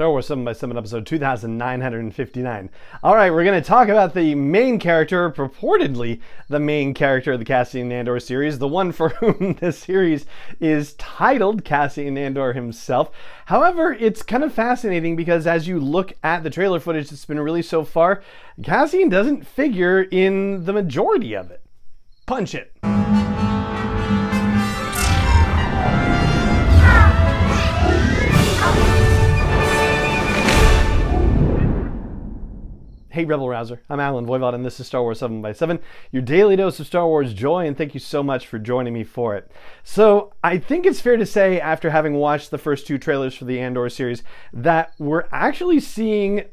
Star Wars 7 by 7 episode 2959. All right, we're going to talk about the main character, purportedly the main character of the Cassian Andor series, the one for whom the series is titled Cassian Andor himself. However, it's kind of fascinating because as you look at the trailer footage that's been released so far, Cassian doesn't figure in the majority of it. Punch it. Hey, Rebel Rouser. I'm Allen Voivod, and this is Star Wars 7 by 7 your daily dose of Star Wars joy, and thank you so much for joining me for it. So, I think it's fair to say, after having watched the first two trailers for the Andor series, that we're actually seeing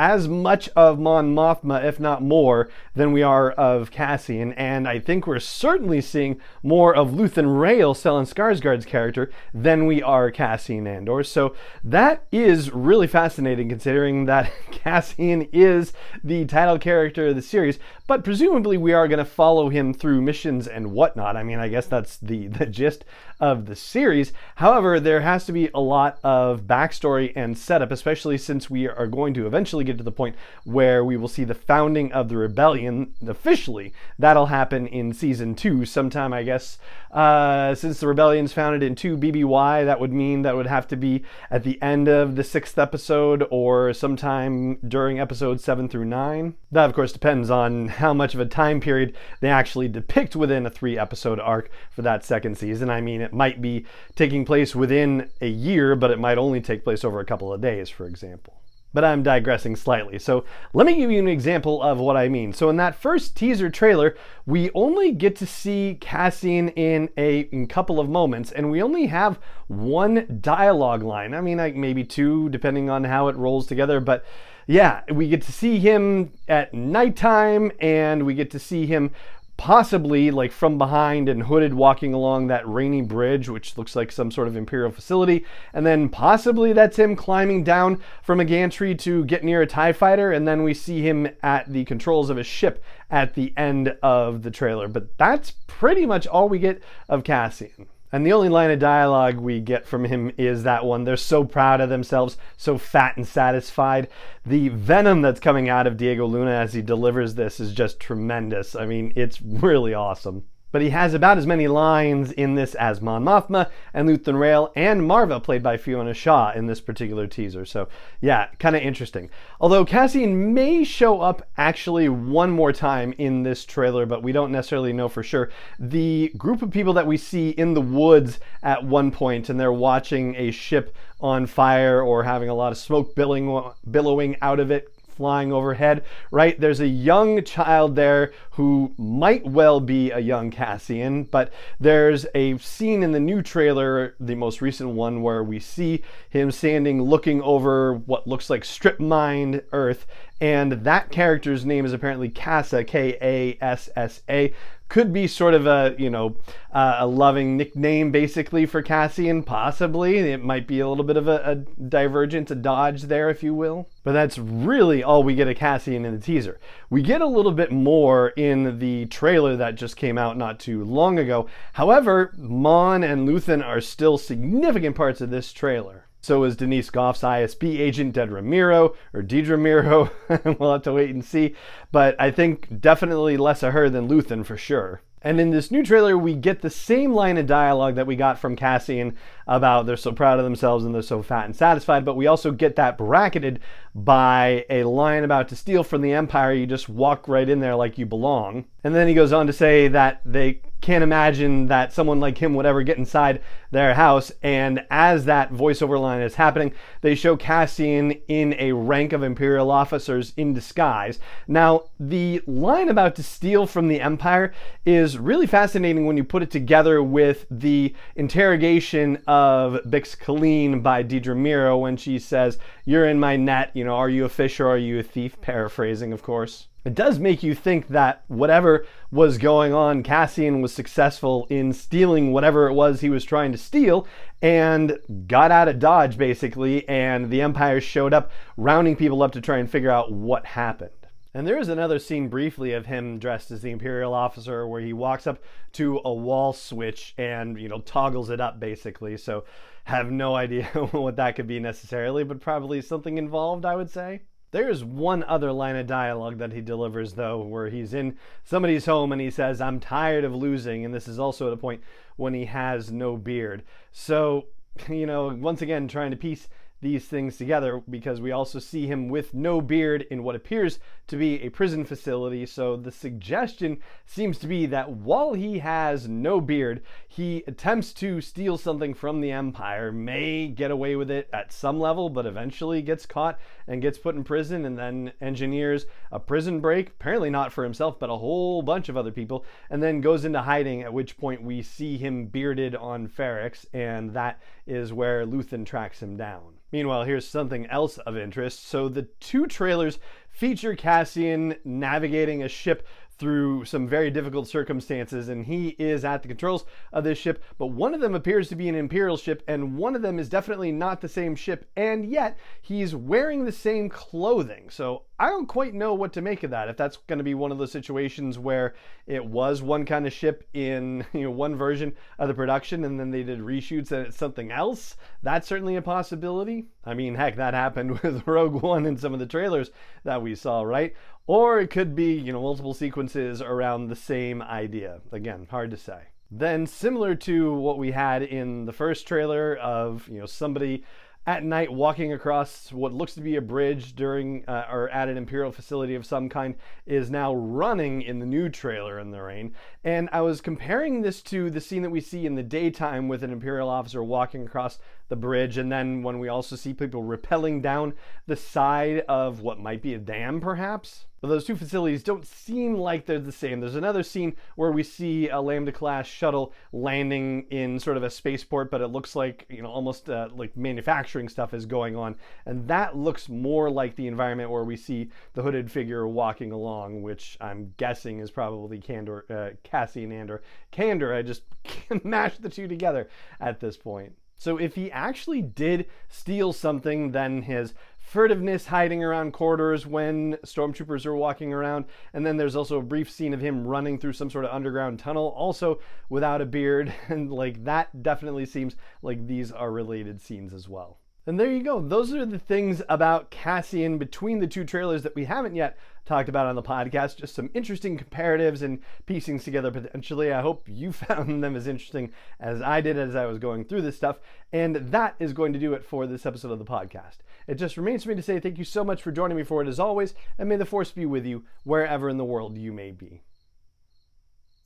as much of Mon Mothma, if not more, than we are of Cassian, and I think we're certainly seeing more of Luthen Rael, Stellan Skarsgård's character, than we are Cassian Andor. So that is really fascinating, considering that Cassian is the title character of the series, but presumably we are going to follow him through missions and whatnot. I mean, I guess that's the, the gist of the series. However, there has to be a lot of backstory and setup, especially since we are going to eventually get to the point where we will see the founding of the rebellion officially. That'll happen in season two, sometime, I guess. Uh, since the rebellion's founded in 2 BBY, that would mean that would have to be at the end of the sixth episode or sometime during episodes 7 through 9. That, of course, depends on how much of a time period they actually depict within a three episode arc for that second season. I mean, it might be taking place within a year, but it might only take place over a couple of days, for example. But I'm digressing slightly. So let me give you an example of what I mean. So in that first teaser trailer, we only get to see Cassian in a in couple of moments, and we only have one dialogue line. I mean, like maybe two, depending on how it rolls together. But yeah, we get to see him at nighttime, and we get to see him possibly like from behind and hooded walking along that rainy bridge, which looks like some sort of Imperial facility. And then possibly that's him climbing down from a gantry to get near a TIE fighter. And then we see him at the controls of a ship at the end of the trailer. But that's pretty much all we get of Cassian. And the only line of dialogue we get from him is that one. They're so proud of themselves, so fat and satisfied. The venom that's coming out of Diego Luna as he delivers this is just tremendous. I mean, it's really awesome. But he has about as many lines in this as Mon Mothma and Luthen Rael and Maarva, played by Fiona Shaw, in this particular teaser. So, yeah, kind of interesting. Although Cassian may show up actually one more time in this trailer, but we don't necessarily know for sure. The group of people that we see in the woods at one point, and they're watching a ship on fire or having a lot of smoke billowing out of it flying overhead, right? There's a young child there who might well be a young Cassian, but there's a scene in the new trailer, the most recent one, where we see him standing looking over what looks like strip mined Earth, and that character's name is apparently Kassa, K A S S A, could be sort of a you know uh, a loving nickname basically for Cassian. Possibly it might be a little bit of a, a divergence, a dodge there, if you will. But that's really all we get of Cassian in the teaser. We get a little bit more in the trailer that just came out not too long ago. However, Mon and Luthen are still significant parts of this trailer. So is Denise Gough's ISB agent Dedra Meero or Dedra Meero. we'll have to wait and see. But I think definitely less of her than Luthen for sure. And in this new trailer, we get the same line of dialogue that we got from Cassian about they're so proud of themselves and they're so fat and satisfied, but we also get that bracketed by a line about to steal from the Empire. You just walk right in there like you belong. And then he goes on to say that they can't imagine that someone like him would ever get inside their house. And as that voiceover line is happening, they show Cassian in a rank of Imperial officers in disguise. Now, the line about to steal from the Empire is really fascinating when you put it together with the interrogation of Bix Caleen by Dedra Meero when she says, You're in my net, you know, are you a fish or are you a thief? Paraphrasing, of course it does make you think that whatever was going on, Cassian was successful in stealing whatever it was he was trying to steal and got out of Dodge basically, and the Empire showed up, rounding people up to try and figure out what happened. And there is another scene briefly of him dressed as the Imperial officer where he walks up to a wall switch and, you know, toggles it up basically. So have no idea what that could be necessarily, but probably something involved, I would say. There's one other line of dialogue that he delivers, though, where he's in somebody's home and he says, I'm tired of losing. And this is also at a point when he has no beard. So, you know, once again, trying to piece these things together because we also see him with no beard in what appears to be a prison facility. So the suggestion seems to be that while he has no beard, he attempts to steal something from the Empire, may get away with it at some level, but eventually gets caught and gets put in prison and then engineers a prison break, apparently not for himself, but a whole bunch of other people, and then goes into hiding, at which point we see him bearded on Ferrex, and that is where Luthen tracks him down. Meanwhile, here's something else of interest. So the two trailers feature Cassian navigating a ship through some very difficult circumstances, and he is at the controls of this ship. But one of them appears to be an Imperial ship, and one of them is definitely not the same ship, and yet he's wearing the same clothing. So I don't quite know what to make of that. If that's going to be one of those situations where it was one kind of ship in you know one version of the production, and then they did reshoots and it's something else, that's certainly a possibility. I mean, heck, that happened with Rogue One in some of the trailers that we saw, right? Or it could be, you know, multiple sequences around the same idea. Again, hard to say. Then, similar to what we had in the first trailer of, you know, somebody at night walking across what looks to be a bridge during uh, or at an imperial facility of some kind is now running in the new trailer in the rain and i was comparing this to the scene that we see in the daytime with an imperial officer walking across the bridge and then when we also see people rappelling down the side of what might be a dam perhaps but those two facilities don't seem like they're the same. There's another scene where we see a Lambda class shuttle landing in sort of a spaceport, but it looks like, you know, almost uh, like manufacturing stuff is going on. And that looks more like the environment where we see the hooded figure walking along, which I'm guessing is probably Candor, uh, Cassian Andor. Candor, I just mashed the two together at this point. So if he actually did steal something, then his furtiveness hiding around corridors when stormtroopers are walking around. And then there's also a brief scene of him running through some sort of underground tunnel, also without a beard. And like that definitely seems like these are related scenes as well. And there you go. Those are the things about Cassian between the two trailers that we haven't yet talked about on the podcast. Just some interesting comparatives and piecing together potentially. I hope you found them as interesting as I did as I was going through this stuff. And that is going to do it for this episode of the podcast. It just remains for me to say thank you so much for joining me for it as always, and may the force be with you wherever in the world you may be.